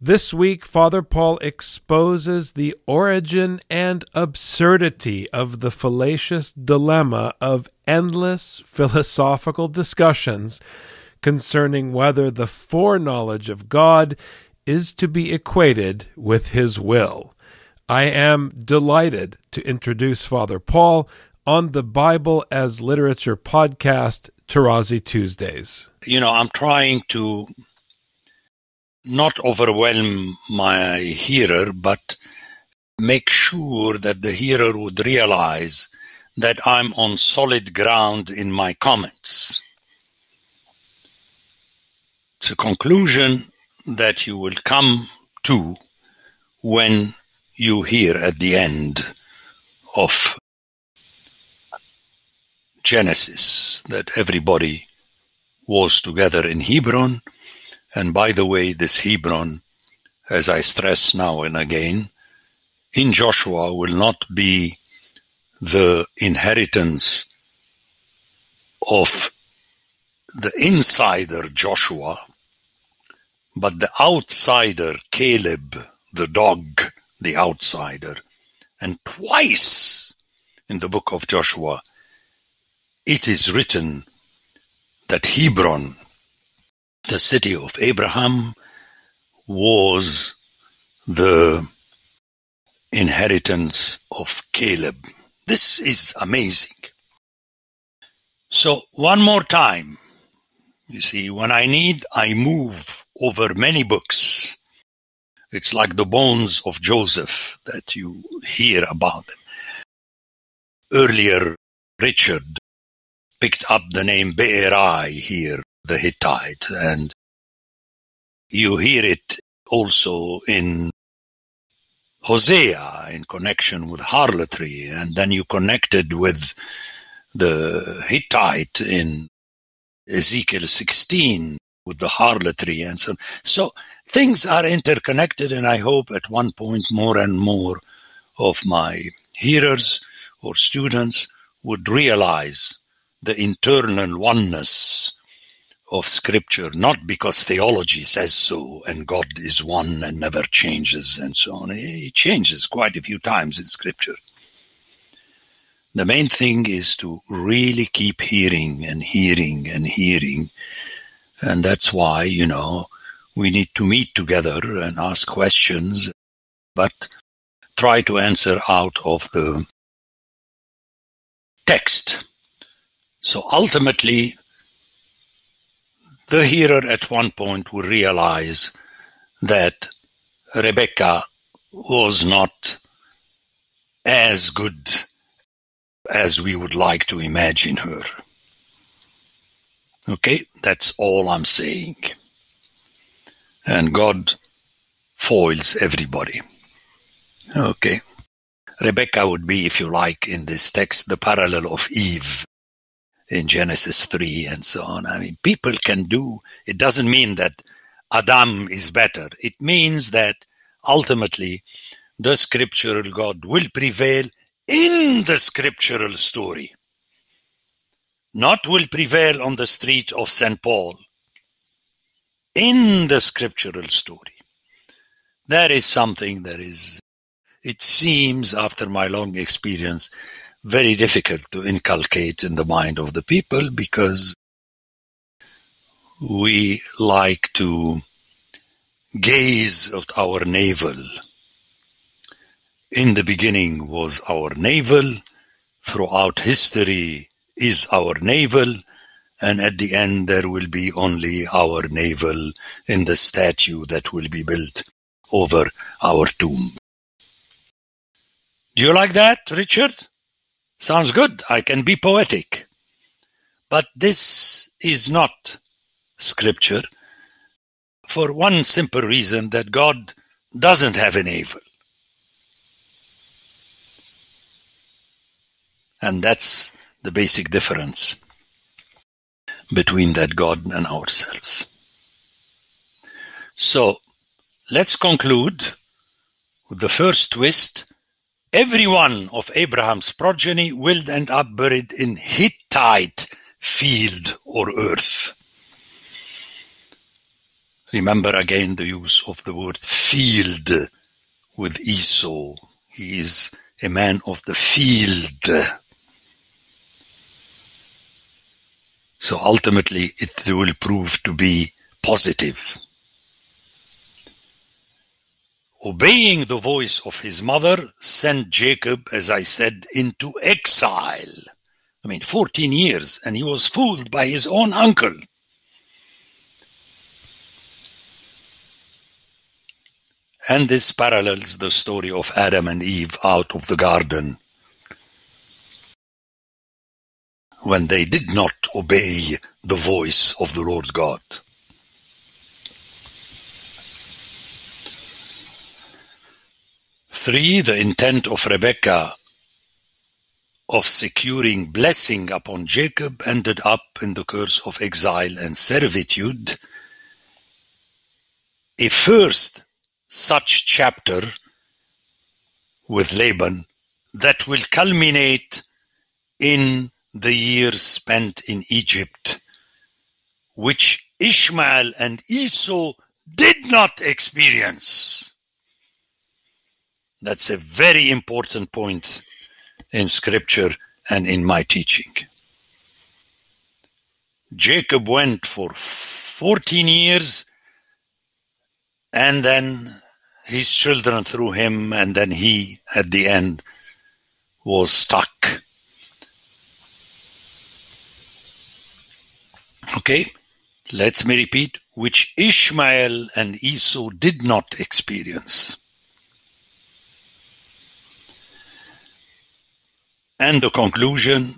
This week, Father Paul exposes the origin and absurdity of the fallacious dilemma of endless philosophical discussions concerning whether the foreknowledge of God is to be equated with his will. I am delighted to introduce Father Paul on the Bible as Literature podcast, Tarazi Tuesdays. You know, I'm trying to not overwhelm my hearer, but make sure that the hearer would realize that I'm on solid ground in my comments. It's a conclusion that you will come to when you hear at the end of Genesis that everybody was together in Hebron. And by the way, this Hebron, as I stress now and again, in Joshua will not be the inheritance of the insider Joshua, but the outsider Caleb, the dog, the outsider. And twice in the book of Joshua, it is written that Hebron, the city of Abraham, was the inheritance of Caleb. This is amazing. So, one more time, you see, when I need, I move over many books it's like the bones of Joseph that you hear about. Earlier, Richard picked up the name Beeri here, the Hittite, and you hear it also in Hosea in connection with harlotry, and then you connected with the Hittite in Ezekiel 16 with the harlotry and so on. So things are interconnected, and I hope at one point more and more of my hearers or students would realize the internal oneness of Scripture, not because theology says so and God is one and never changes and so on. He changes quite a few times in Scripture. The main thing is to really keep hearing and hearing and hearing. And that's why, you know, we need to meet together and ask questions, but try to answer out of the text. So ultimately, the hearer at one point will realize that Rebecca was not as good as we would like to imagine her. Okay, that's all I'm saying and God foils everybody. Okay. Rebecca would be, if you like, in this text, the parallel of Eve in Genesis 3 and so on. I mean, people can do, it doesn't mean that Adam is better. It means that ultimately the scriptural God will prevail in the scriptural story, not will prevail on the street of St. Paul in the scriptural story. That is something that is, it seems, after my long experience, very difficult to inculcate in the mind of the people because we like to gaze at our navel. In the beginning was our navel, throughout history is our navel, and at the end there will be only our navel in the statue that will be built over our tomb. Do you like that, Richard? Sounds good. I can be poetic. But this is not scripture for one simple reason that God doesn't have an evil. And that's the basic difference between that God and ourselves. So let's conclude with the first twist Every one of Abraham's progeny will end up buried in Hittite field or earth. Remember again the use of the word field with Esau. He is a man of the field. So ultimately, it will prove to be positive. Obeying the voice of his mother sent Jacob, as I said, into exile. I mean, 14 years, and he was fooled by his own uncle. And this parallels the story of Adam and Eve out of the garden when they did not obey the voice of the Lord God. Three, the intent of Rebekah of securing blessing upon Jacob ended up in the curse of exile and servitude. A first such chapter with Laban that will culminate in the years spent in Egypt, which Ishmael and Esau did not experience. That's a very important point in scripture and in my teaching. Jacob went for 14 years and then his children through him, and then he, at the end, was stuck. Okay, let me repeat, which Ishmael and Esau did not experience. And the conclusion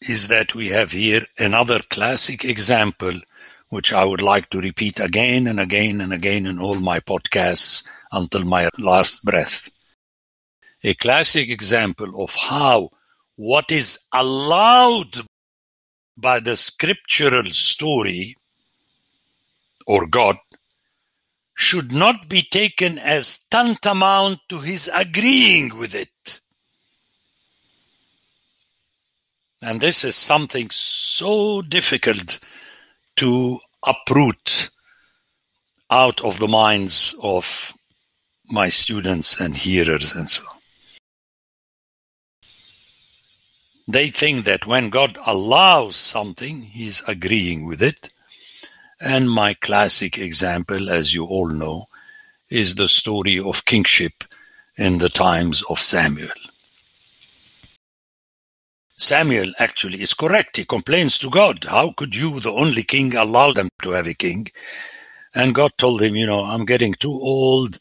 is that we have here another classic example, which I would like to repeat again and again and again in all my podcasts until my last breath. A classic example of how what is allowed by the scriptural story or God should not be taken as tantamount to his agreeing with it. And this is something so difficult to uproot out of the minds of my students and hearers and so on. They think that when God allows something, He's agreeing with it. And my classic example, as you all know, is the story of kingship in the times of Samuel. Samuel actually is correct. He complains to God, How could you, the only king, allow them to have a king? And God told him, You know, I'm getting too old.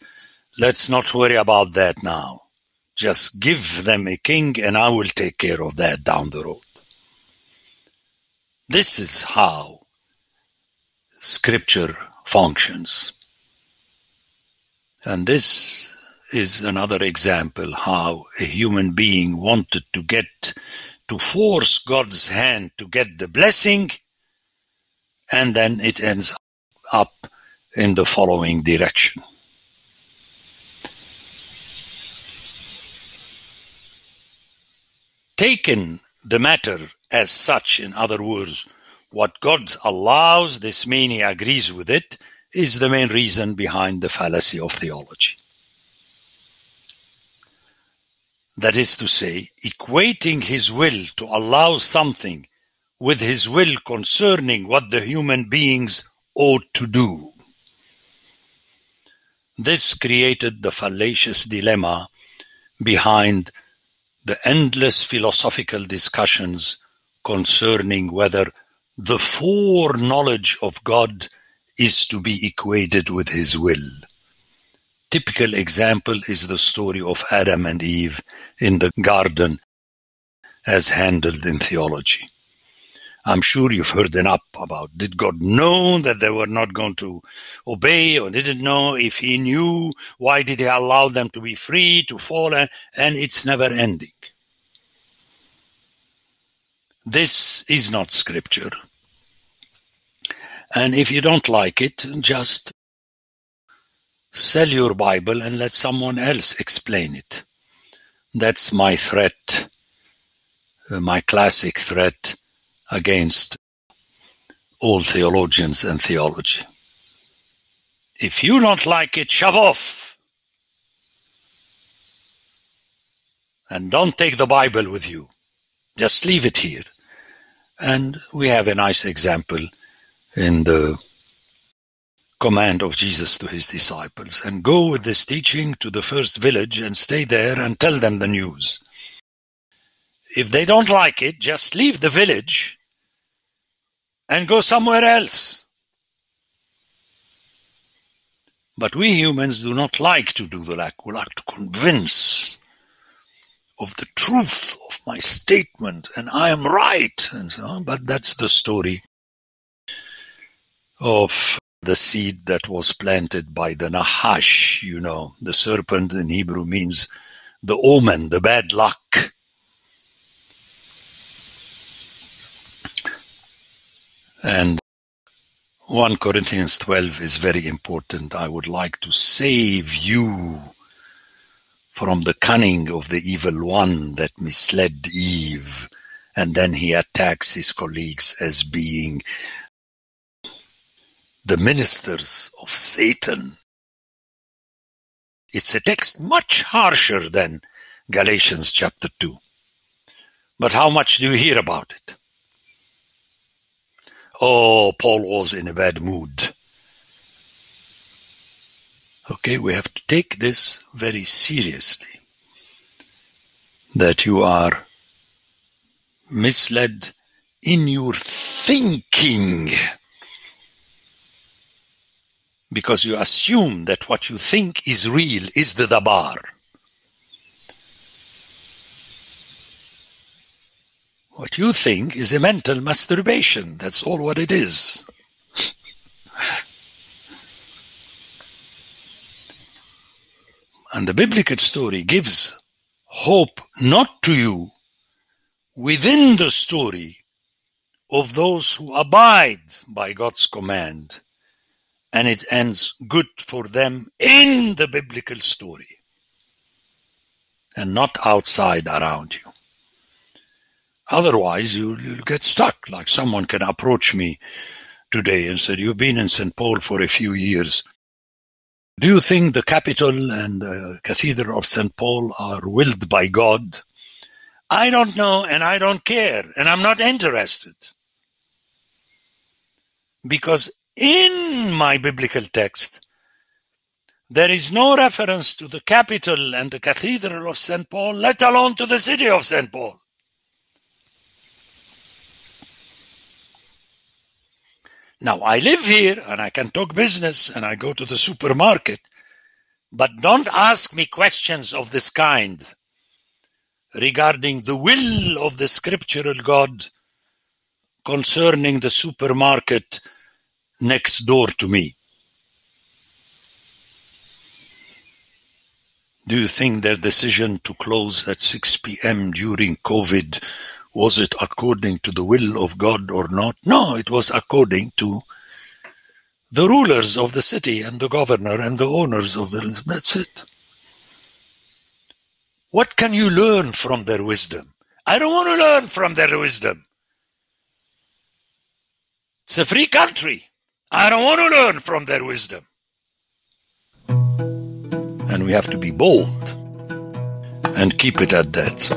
Let's not worry about that now. Just give them a king and I will take care of that down the road. This is how scripture functions. And this is another example how a human being wanted to get to force God's hand to get the blessing and then it ends up in the following direction. taken the matter as such, in other words, what God allows, this mean he agrees with it, is the main reason behind the fallacy of theology. That is to say, equating his will to allow something with his will concerning what the human beings ought to do. This created the fallacious dilemma behind the endless philosophical discussions concerning whether the foreknowledge of God is to be equated with his will. Typical example is the story of Adam and Eve in the garden as handled in theology. I'm sure you've heard enough about did God know that they were not going to obey or didn't know if he knew why did he allow them to be free to fall and, and it's never ending this is not scripture. And if you don't like it, just sell your Bible and let someone else explain it. That's my threat, uh, my classic threat against all theologians and theology. If you don't like it, shove off. And don't take the Bible with you. Just leave it here. And we have a nice example in the command of Jesus to his disciples. And go with this teaching to the first village and stay there and tell them the news. If they don't like it, just leave the village and go somewhere else. But we humans do not like to do the like. We like to convince of the truth of my statement and I am right and so on. But that's the story of the seed that was planted by the Nahash, you know. The serpent in Hebrew means the omen, the bad luck. And 1 Corinthians 12 is very important. I would like to save you from the cunning of the evil one that misled Eve. And then he attacks his colleagues as being the ministers of Satan. It's a text much harsher than Galatians chapter 2. But how much do you hear about it? Oh, Paul was in a bad mood. Okay, we have to take this very seriously. That you are misled in your thinking because you assume that what you think is real is the dabar. What you think is a mental masturbation. That's all what it is. and the biblical story gives hope not to you within the story of those who abide by God's command and it ends good for them in the biblical story and not outside around you. Otherwise, you, you'll get stuck. Like someone can approach me today and said, You've been in St. Paul for a few years. Do you think the Capitol and the Cathedral of St. Paul are willed by God? I don't know and I don't care and I'm not interested. Because in my biblical text, there is no reference to the Capitol and the Cathedral of St. Paul, let alone to the city of St. Paul. Now, I live here and I can talk business and I go to the supermarket, but don't ask me questions of this kind regarding the will of the scriptural God concerning the supermarket next door to me. Do you think their decision to close at 6 p.m. during COVID was it according to the will of God or not? No, it was according to the rulers of the city and the governor and the owners of the. That's it. What can you learn from their wisdom? I don't want to learn from their wisdom. It's a free country. I don't want to learn from their wisdom. And we have to be bold and keep it at that.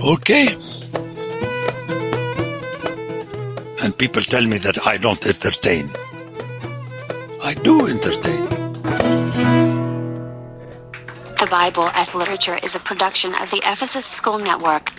Okay. And people tell me that I don't entertain. I do entertain. The Bible as Literature is a production of the Ephesus School Network.